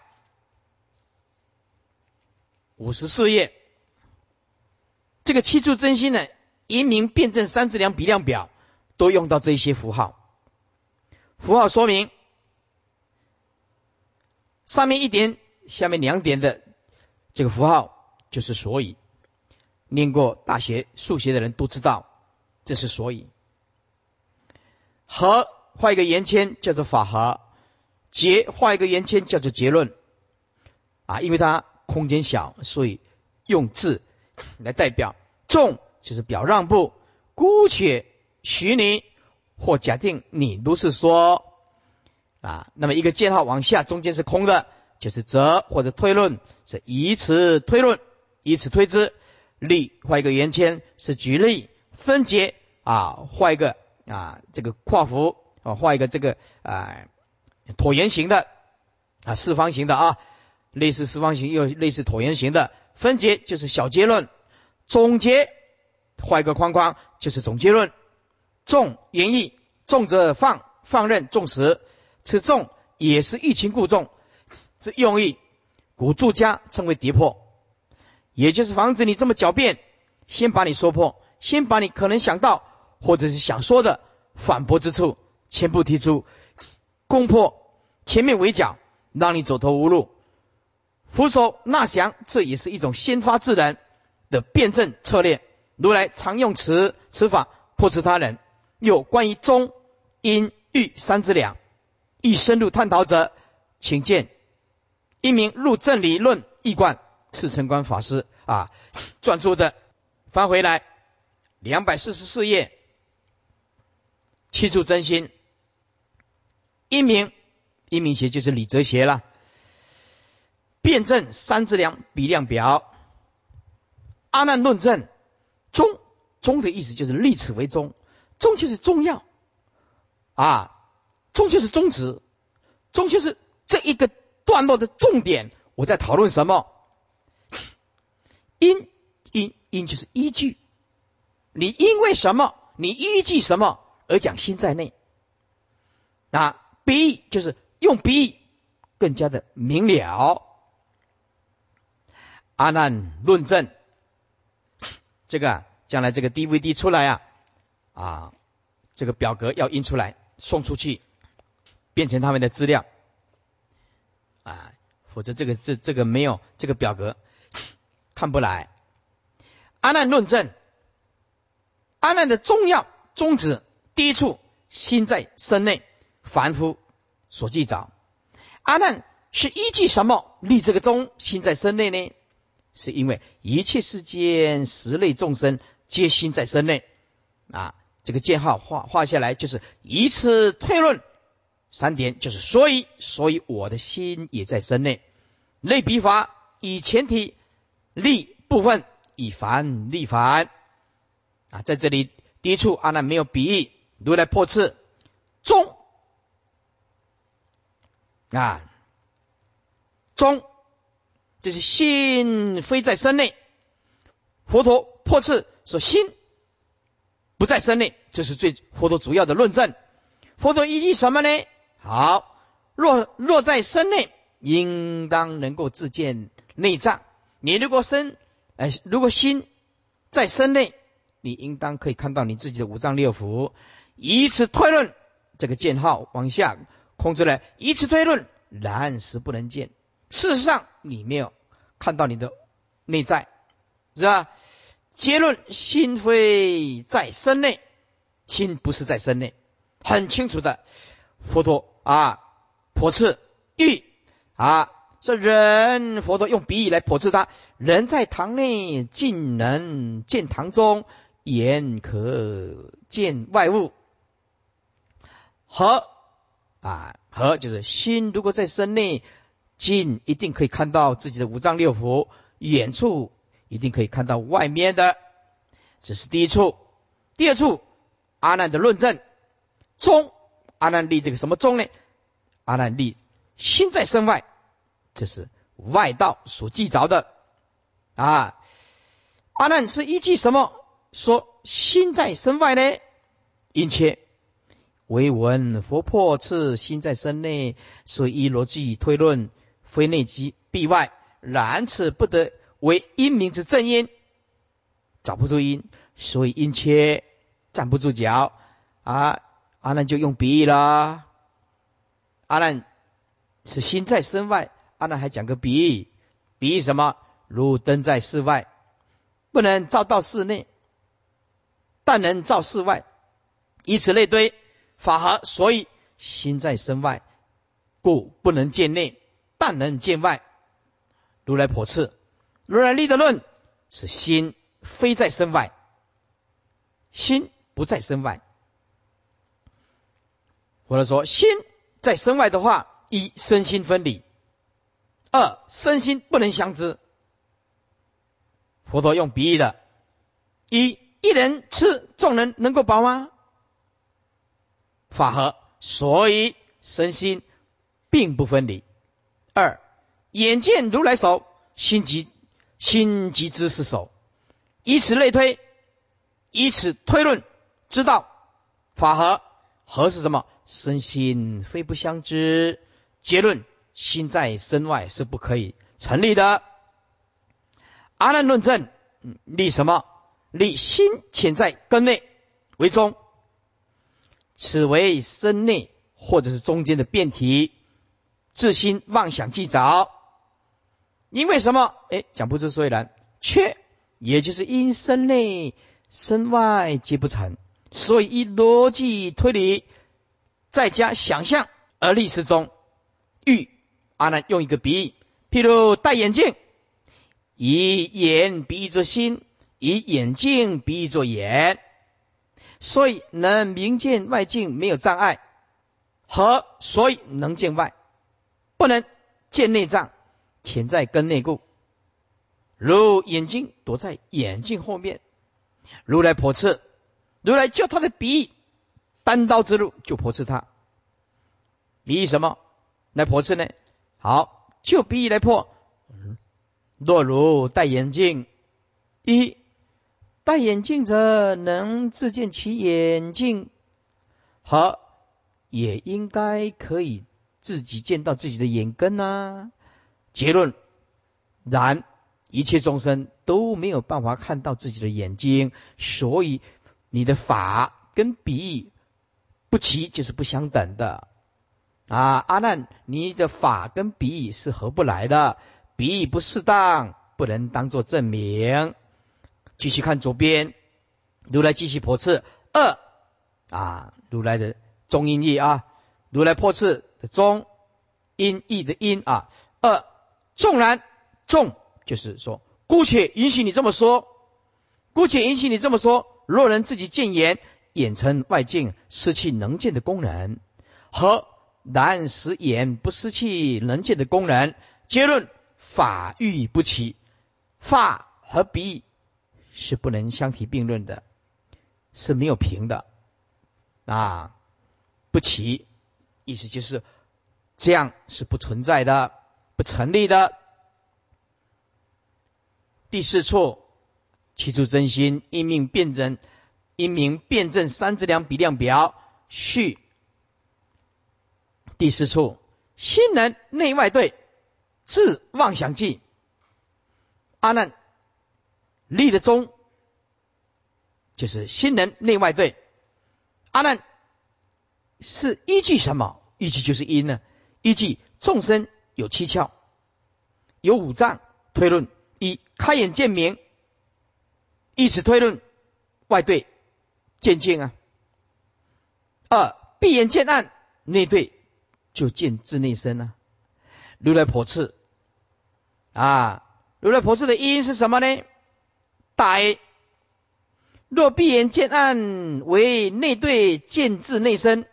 五十四页，这个七处真心呢，移民辩证三质量比量表都用到这些符号。符号说明上面一点，下面两点的这个符号就是所以。念过大学数学的人都知道，这是所以。和画一个圆圈叫做法和，结画一个圆圈叫做结论。啊，因为它空间小，所以用字来代表。重就是表让步，姑且许你或假定你如是说。啊，那么一个箭号往下，中间是空的，就是则或者推论，是以此推论，以此推之。例画一个圆圈是举例，分解啊，画一个啊这个括弧啊，画一个这个啊椭圆形的啊四方形的啊，类似四方形又类似椭圆形的分解就是小结论，总结画一个框框就是总结论。重言义，重则放放任重时，此重也是欲擒故纵是用意，古著家称为跌破。也就是防止你这么狡辩，先把你说破，先把你可能想到或者是想说的反驳之处全部提出，攻破前面围剿，让你走投无路，俯首纳降，这也是一种先发制人的辩证策略。如来常用此此法破斥他人。有关于中阴欲三之两，欲深入探讨者，请见一名入正理论一贯。赤城观法师啊，撰著的翻回来两百四十四页，七处真心，一名一名邪就是李哲邪了，辩证三质量比量表，阿难论证中中的意思就是立此为中，中就是重要。啊，中就是宗旨，中就是这一个段落的重点，我在讨论什么？因因因就是依据，你因为什么？你依据什么而讲心在内？那，比就是用比更加的明了。阿难论证，这个将来这个 DVD 出来啊啊，这个表格要印出来送出去，变成他们的资料啊，否则这个这这个没有这个表格。看不来。阿难论证，阿难的重要宗旨，第一处心在身内，凡夫所记找。阿难是依据什么立这个宗？心在身内呢？是因为一切世间十类众生皆心在身内啊。这个箭号画画下来，就是以此推论三点，就是所以，所以我的心也在身内。类比法以前提。立部分以凡立凡啊，在这里第一处阿难没有比喻，如来破斥中啊中，就是心非在身内。佛陀破斥说心不在身内，这是最佛陀主要的论证。佛陀依据什么呢？好，若若在身内，应当能够自见内脏。你如果身，哎，如果心在身内，你应当可以看到你自己的五脏六腑。以此推论，这个箭号往下空出来，以此推论，然实不能见。事实上，你没有看到你的内在，是吧？结论：心非在身内，心不是在身内，很清楚的。佛陀啊，破斥欲啊。这人佛陀用比喻来驳斥他：人在堂内，竟能见堂中；眼可见外物。和啊和就是心，如果在身内，近一定可以看到自己的五脏六腑；远处一定可以看到外面的。这是第一处。第二处，阿难的论证：中阿难立这个什么中呢？阿难立心在身外。这是外道所记着的啊！阿难是依据什么说心在身外呢？因切为闻佛破次心在身内，所以逻辑推论非内即必外。然此不得为因名之正因，找不出因，所以因切站不住脚啊！阿难就用比喻啦。阿难是心在身外，阿难还讲个比喻，比喻什么？如灯在室外，不能照到室内，但能照室外，以此类推，法合，所以心在身外，故不能见内，但能见外。如来破斥，如来立的论是心非在身外，心不在身外。或者说，心在身外的话，一身心分离，二身心不能相知。佛陀用比喻的，一一人吃，众人能够饱吗？法合，所以身心并不分离。二。眼见如来手，心即心即知是手，以此类推，以此推论，知道法合合是什么？身心非不相知。结论：心在身外是不可以成立的。阿难论证立什么？立心潜在根内为宗，此为身内或者是中间的变体，自心妄想即着。因为什么？哎，讲不出所以然。却，也就是因身内身外皆不成，所以以逻辑推理，再加想象而立时中。欲阿难用一个比喻，譬如戴眼镜，以眼比喻作心，以眼镜比喻作眼，所以能明见外境没有障碍，和所以能见外，不能见内障。潜在根内故，如眼睛躲在眼镜后面，如来破斥，如来就他的鼻，单刀之路就破斥他。比喻什么来破斥呢？好，就比喻来破。若如戴眼镜，一戴眼镜者能自见其眼镜，好也应该可以自己见到自己的眼根呐。结论：然一切众生都没有办法看到自己的眼睛，所以你的法跟比喻不齐，就是不相等的啊！阿难，你的法跟比喻是合不来的，比喻不适当，不能当做证明。继续看左边，如来继续破斥。二。啊，如来的中音义啊，如来破斥的中音义的音啊。二。纵然纵，就是说，姑且允许你这么说，姑且允许你这么说。若人自己见言，眼成外境，失去能见的功能，和然使眼不失去能见的功能，结论法欲不齐，法和比是不能相提并论的，是没有平的啊，不齐，意思就是这样是不存在的。不成立的。第四处，其出真心，因命辩证，因名辩证三质量比量表序。第四处，心能内外对，自妄想记。阿难立的中，就是心能内外对。阿难是依据什么？依据就是因呢？依据众生。有七窍，有五脏。推论一开眼见明，以此推论外对见境啊。二闭眼见暗，内对就见自内身啊。如来婆次啊，如来婆次的因是什么呢？大 A 若闭眼见暗为内对见自内身，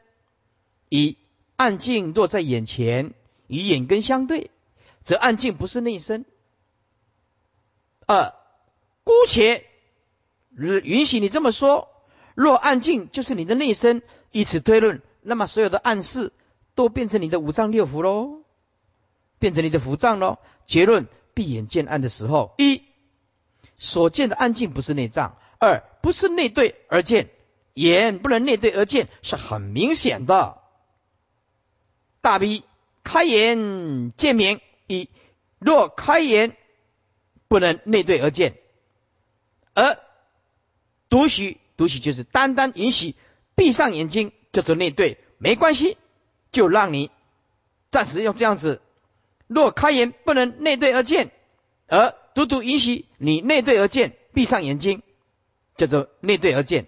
一暗境若在眼前。与眼根相对，则暗境不是内身。二，姑且允许你这么说，若暗境就是你的内身，以此推论，那么所有的暗示都变成你的五脏六腑喽，变成你的腑脏喽。结论：闭眼见暗的时候，一所见的暗境不是内脏；二不是内对而见，眼不能内对而见，是很明显的。大 B 开眼见明一，若开眼不能内对而见，而独许独许就是单单允许闭上眼睛叫做内对，没关系，就让你暂时用这样子。若开眼不能内对而见，而独独允许你内对而见，闭上眼睛叫做内对而见。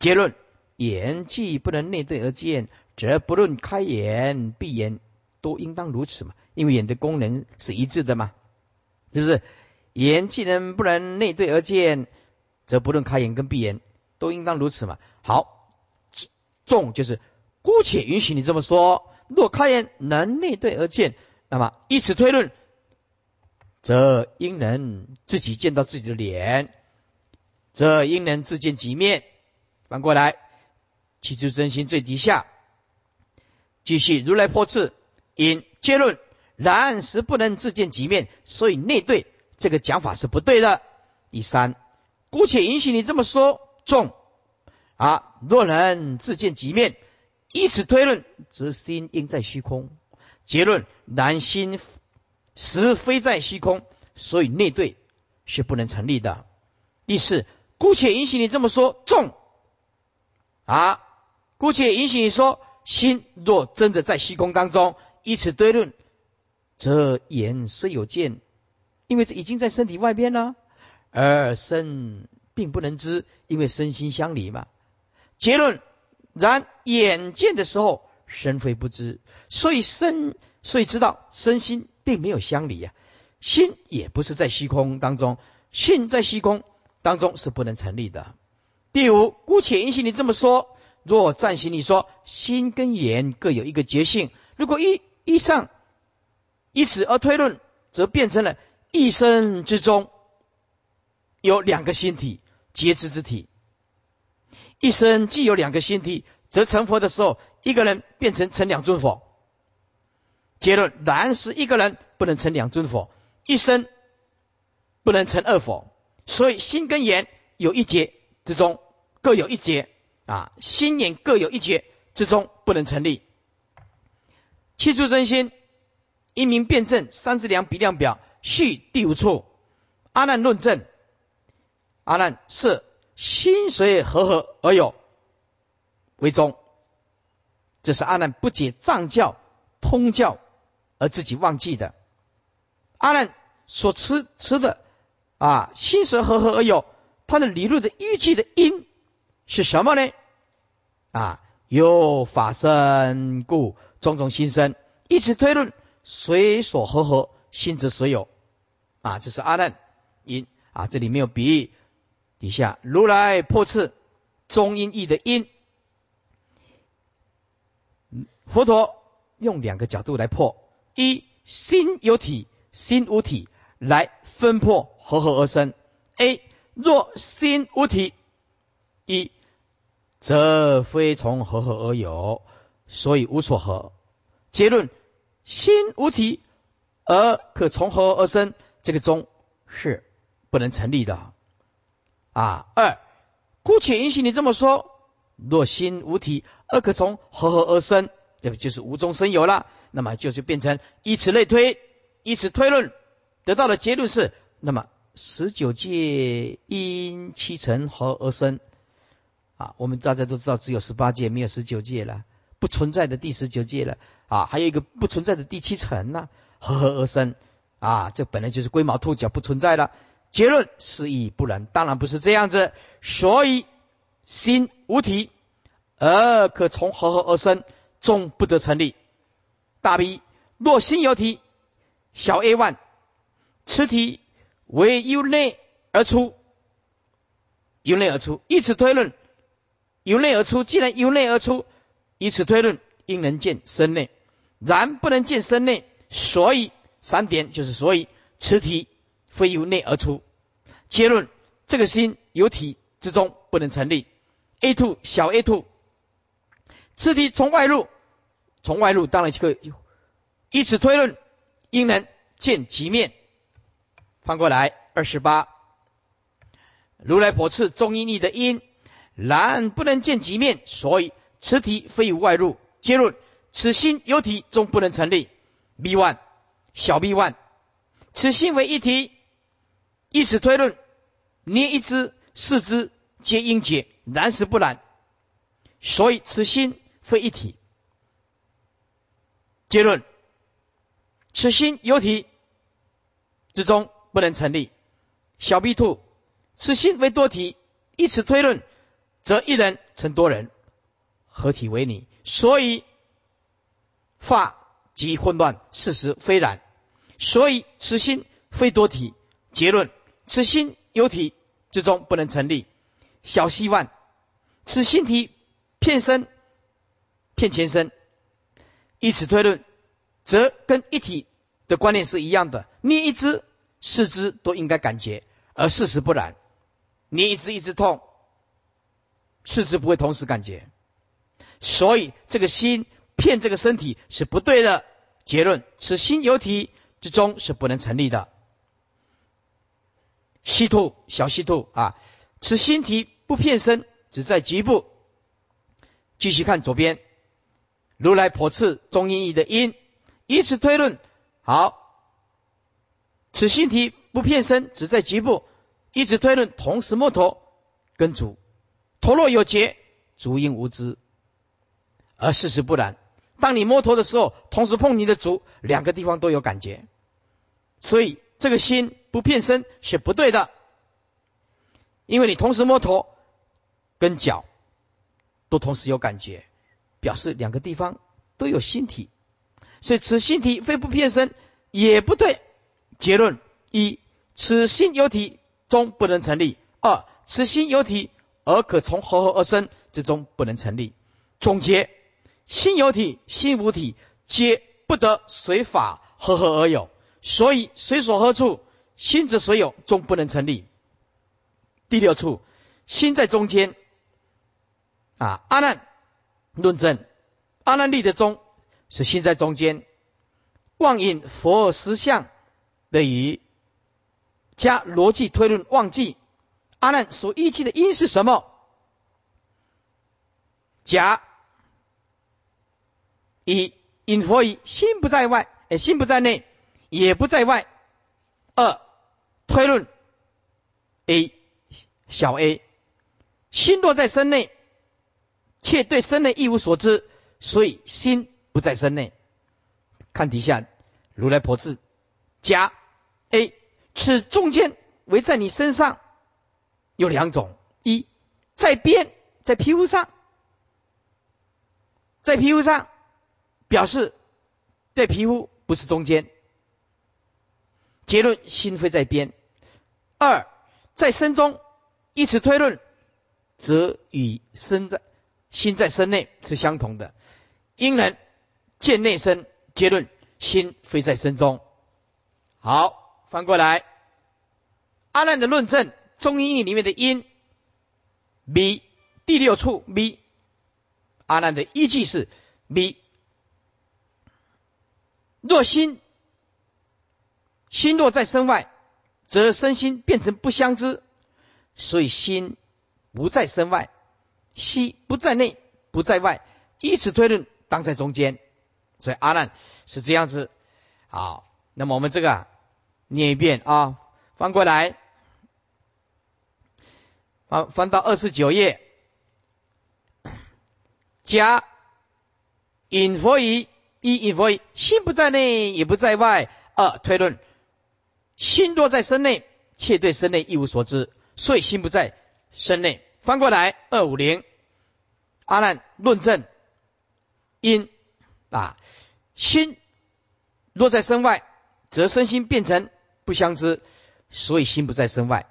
结论：眼既不能内对而见，则不论开眼闭眼都应当如此嘛？因为眼的功能是一致的嘛，是不是？眼既能不能内对而见，则不论开眼跟闭眼都应当如此嘛？好，重就是姑且允许你这么说。若开眼能内对而见，那么以此推论，则应能自己见到自己的脸，则应能自见己面。反过来，起初真心最底下，继续如来破次，因结论，然实不能自见己面，所以内对这个讲法是不对的。第三，姑且允许你这么说，众啊，若能自见己面，以此推论，则心应在虚空。结论，然心实非在虚空，所以内对是不能成立的。第四，姑且允许你这么说，众。啊，姑且允许你说，心若真的在虚空当中，以此对论，则眼虽有见，因为这已经在身体外边了，而身并不能知，因为身心相离嘛。结论，然眼见的时候，身非不知，所以身，所以知道身心并没有相离呀，心也不是在虚空当中，性在虚空当中是不能成立的。第五，姑且允许你这么说。若暂行，你说心跟眼各有一个觉性。如果一一上以此而推论，则变成了一生之中有两个心体，皆知之体。一生既有两个心体，则成佛的时候，一个人变成成两尊佛。结论：然是一个人不能成两尊佛，一生不能成二佛。所以心跟眼有一节。之中各有一节啊，心眼各有一节之中不能成立。七处真心，一名辩证三字量比量表序第五处，阿难论证。阿难是心随和合而有为宗，这是阿难不解藏教通教而自己忘记的。阿难所持持的啊，心随和合而有。他的理论的依据的因是什么呢？啊，有法生故，种种心生，以此推论，随所合合，心则所有。啊，这是阿难因啊，这里没有比喻。底下如来破次中因义的因，佛陀用两个角度来破：一心有体，心无体，来分破合合而生。A 若心无体，一则非从合合而有，所以无所合。结论：心无体而可从合合而生，这个中是不能成立的。啊，二姑且允许你这么说：若心无体而可从合合而生，这个就是无中生有了。那么就是变成以此类推，以此推论得到的结论是：那么。十九界因七尘合而生啊，我们大家都知道，只有十八界，没有十九界了，不存在的第十九界了啊，还有一个不存在的第七层呢，合合而生啊，这本来就是龟毛兔角不存在了。结论是亦不然，当然不是这样子，所以心无体而可从合合而生，终不得成立。大 B 若心有体，小 a one，此体。为由内而出，由内而出，以此推论，由内而出。既然由内而出，以此推论，应能见身内，然不能见身内，所以三点就是所以，此体非由内而出。结论：这个心有体之中不能成立。A two 小 A two，此体从外入，从外入当然就可以，以此推论，应能见极面。翻过来，二十八，如来佛赐中阴义的因，然不能见己面，所以此体非无外入。结论：此心有体，终不能成立。B one 小 B one，此心为一体，以此推论，捏一只、四肢皆应解，然实不然。所以此心非一体。结论：此心有体之中不能成立。小 B 兔此心为多体，以此推论，则一人成多人，合体为你。所以法即混乱，事实非然。所以此心非多体。结论：此心有体之中不能成立。小希望，此心体骗身骗前身，以此推论，则跟一体的观念是一样的。捏一只四肢都应该感觉，而事实不然。捏一只一直痛，四肢不会同时感觉。所以这个心骗这个身体是不对的。结论：此心有体之中是不能成立的。西兔小西兔啊，此心体不骗身，只在局部。继续看左边，如来婆次中音义的音，以此推论。好，此心体不骗身，只在局部，以此推论，同时摸头跟足，头若有结，足应无知。而事实不然，当你摸头的时候，同时碰你的足，两个地方都有感觉，所以这个心不骗身是不对的，因为你同时摸头跟脚都同时有感觉，表示两个地方都有心体，所以此心体非不骗身也不对。结论一：此心有体中不能成立；二：此心有体而可从合合而生之中不能成立。总结。心有体，心无体，皆不得随法合合而有，所以随所合处，心之所有，终不能成立。第六处，心在中间。啊，阿难论证，阿难立的中是心在中间，妄引佛实相的于加逻辑推论忘记。阿难所依据的因是什么？甲。一引佛以心不在外，哎，心不在内，也不在外。二推论 A 小 a 心落在身内，却对身内一无所知，所以心不在身内。看底下如来婆字甲 A，此中间围在你身上有两种：一在边，在皮肤上，在皮肤上。表示在皮肤不是中间，结论心非在边。二在身中，以此推论，则与身在心在身内是相同的。因人见内身，结论心非在身中。好，翻过来，阿难的论证中英译里面的因，B 第六处 B，阿难的依据是 B。若心心若在身外，则身心变成不相知，所以心不在身外，心不在内，不在外，以此推论，当在中间。所以阿难是这样子。好，那么我们这个念一遍啊，翻过来，翻翻到二十九页，甲引佛语。一以为心不在内，也不在外。二推论，心若在身内，却对身内一无所知，所以心不在身内。翻过来，二五零，阿难论证因啊，心若在身外，则身心变成不相知，所以心不在身外。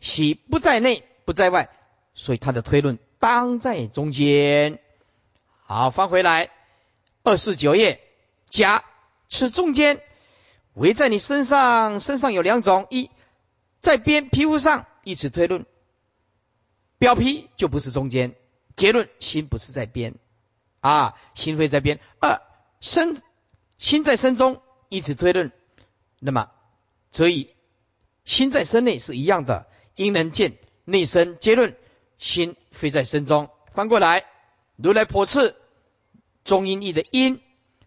喜不在内，不在外，所以他的推论当在中间。好，翻回来。二四九页，甲，此中间围在你身上，身上有两种：一在边皮肤上，以此推论，表皮就不是中间。结论：心不是在边啊，心非在边。二身心在身中，以此推论，那么则以心在身内是一样的，应能见内身。结论：心非在身中。翻过来，如来破次中音义的音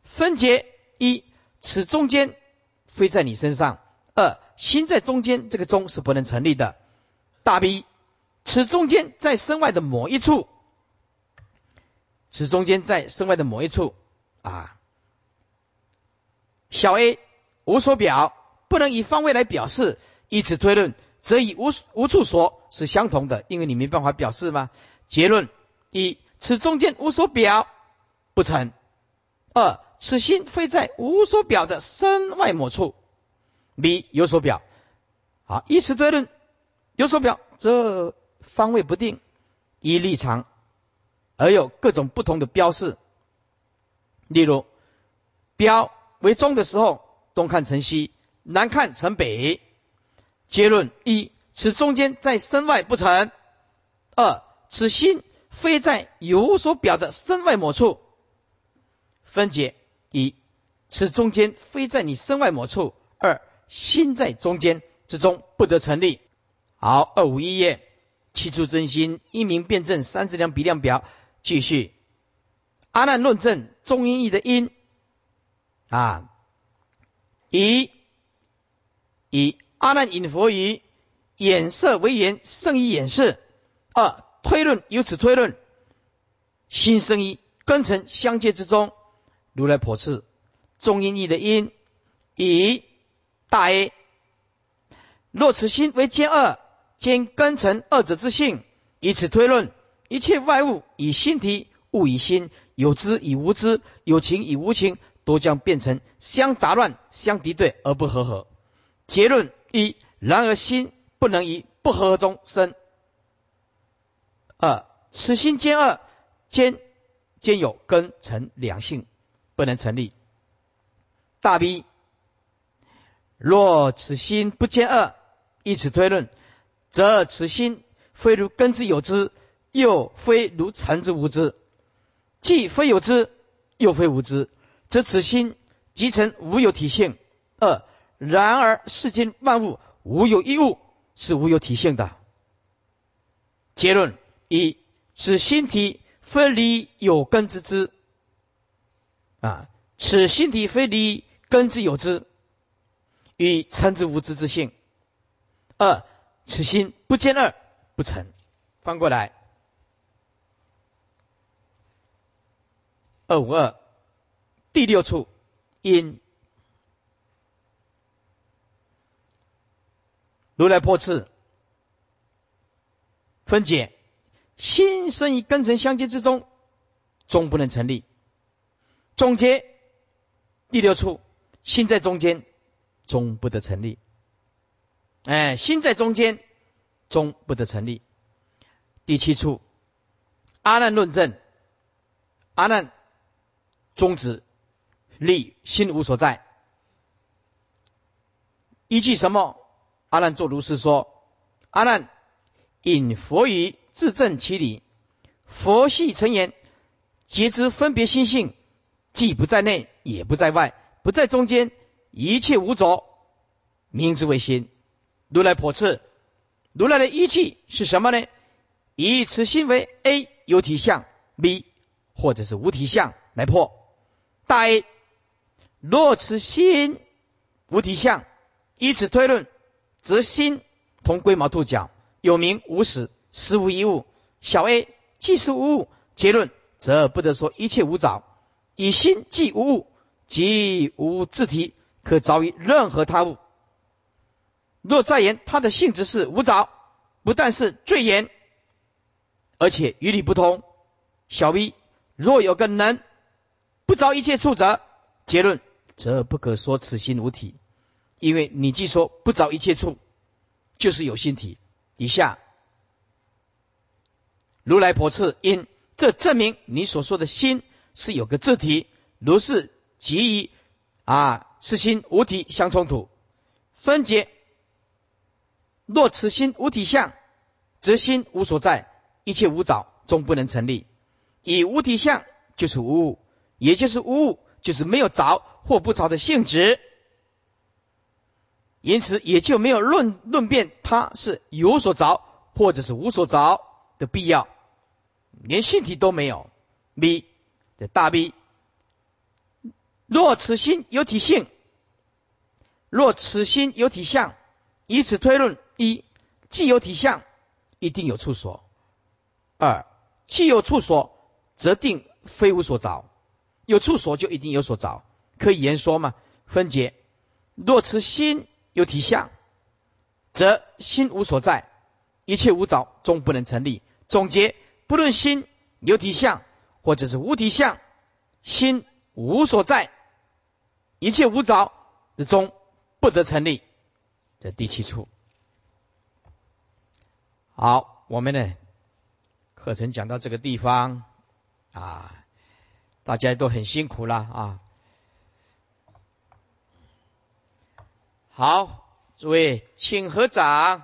分解一，此中间非在你身上；二，心在中间，这个中是不能成立的。大 B，此中间在身外的某一处，此中间在身外的某一处啊。小 A 无所表，不能以方位来表示，以此推论，则以无无处所是相同的，因为你没办法表示吗？结论一，此中间无所表，不成；二，此心非在无所表的身外某处，B 有所表。好，以此推论，有所表，则方位不定，依立场而有各种不同的标示，例如标。为中的时候，东看成西，南看成北。结论一：此中间在身外不成；二：此心非在有所表的身外某处。分解一：此中间非在你身外某处；二：心在中间之中不得成立。好，二五一页，七处真心一名辩证三质量比量表继续。阿难论证中音义的音。啊，以以阿难引佛于眼色为言，胜于眼色。二推论由此推论，心生于根尘相接之中。如来破次中音义的音，以大 A。若此心为兼二，兼根尘二者之性，以此推论，一切外物以心体，物以心，有知以无知，有情以无情。都将变成相杂乱、相敌对而不和合。结论一：然而心不能以不和合中生。二：此心兼二，兼兼有根成两性，不能成立。大 B：若此心不兼二，以此推论，则此心非如根之有之，又非如尘之无之，既非有之，又非无之。则此心即成无有体性。二，然而世间万物无有一物是无有体性的。结论一，此心体非离有根之之。啊，此心体非离根之有之，与尘之无知之性。二，此心不兼二不成。翻过来，二五二。第六处，因如来破次分解，心生于根尘相接之中，终不能成立。总结第六处，心在中间，终不得成立。哎，心在中间，终不得成立。第七处，阿难论证，阿难终止。立心无所在，依据什么？阿难作如是说：阿难引佛语自证其理。佛系成言，皆知分别心性，既不在内，也不在外，不在中间，一切无着，名之为心。如来破斥，如来的依据是什么呢？以此心为 A 有体相，B 或者是无体相来破大 A。若此心无体相，以此推论，则心同龟毛兔角，有名无实，实无一物。小 a 既是无物，结论则不得说一切无着。以心即无物，即无自体，可着于任何他物。若再言它的性质是无着，不但是最严，而且与理不通。小 b 若有个能不着一切处者，结论。则不可说此心无体，因为你既说不着一切处，就是有心体。以下如来婆次因，这证明你所说的心是有个自体，如是即以啊，是心无体相冲突，分解。若此心无体相，则心无所在，一切无着，终不能成立。以无体相就是无物，也就是无物。就是没有着或不着的性质，因此也就没有论论辩它是有所着或者是无所着的。必要，连性体都没有。B 这大 B，若此心有体性，若此心有体相，以此推论：一，既有体相，一定有处所；二，既有处所，则定非无所着。有处所就一定有所着，可以言说吗？分解：若此心有体相，则心无所在，一切无着，终不能成立。总结：不论心有体相。或者是无体相，心无所在，一切无着之中不得成立。这第七处。好，我们呢课程讲到这个地方啊，大家都很辛苦了啊。好，诸位请合掌。